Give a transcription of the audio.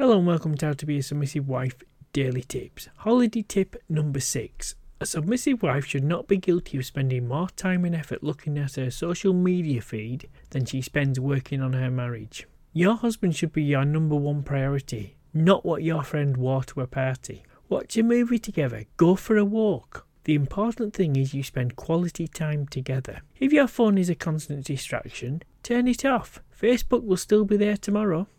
Hello and welcome to How to Be a Submissive Wife Daily Tips. Holiday tip number six. A submissive wife should not be guilty of spending more time and effort looking at her social media feed than she spends working on her marriage. Your husband should be your number one priority, not what your friend wore to a party. Watch a movie together, go for a walk. The important thing is you spend quality time together. If your phone is a constant distraction, turn it off. Facebook will still be there tomorrow.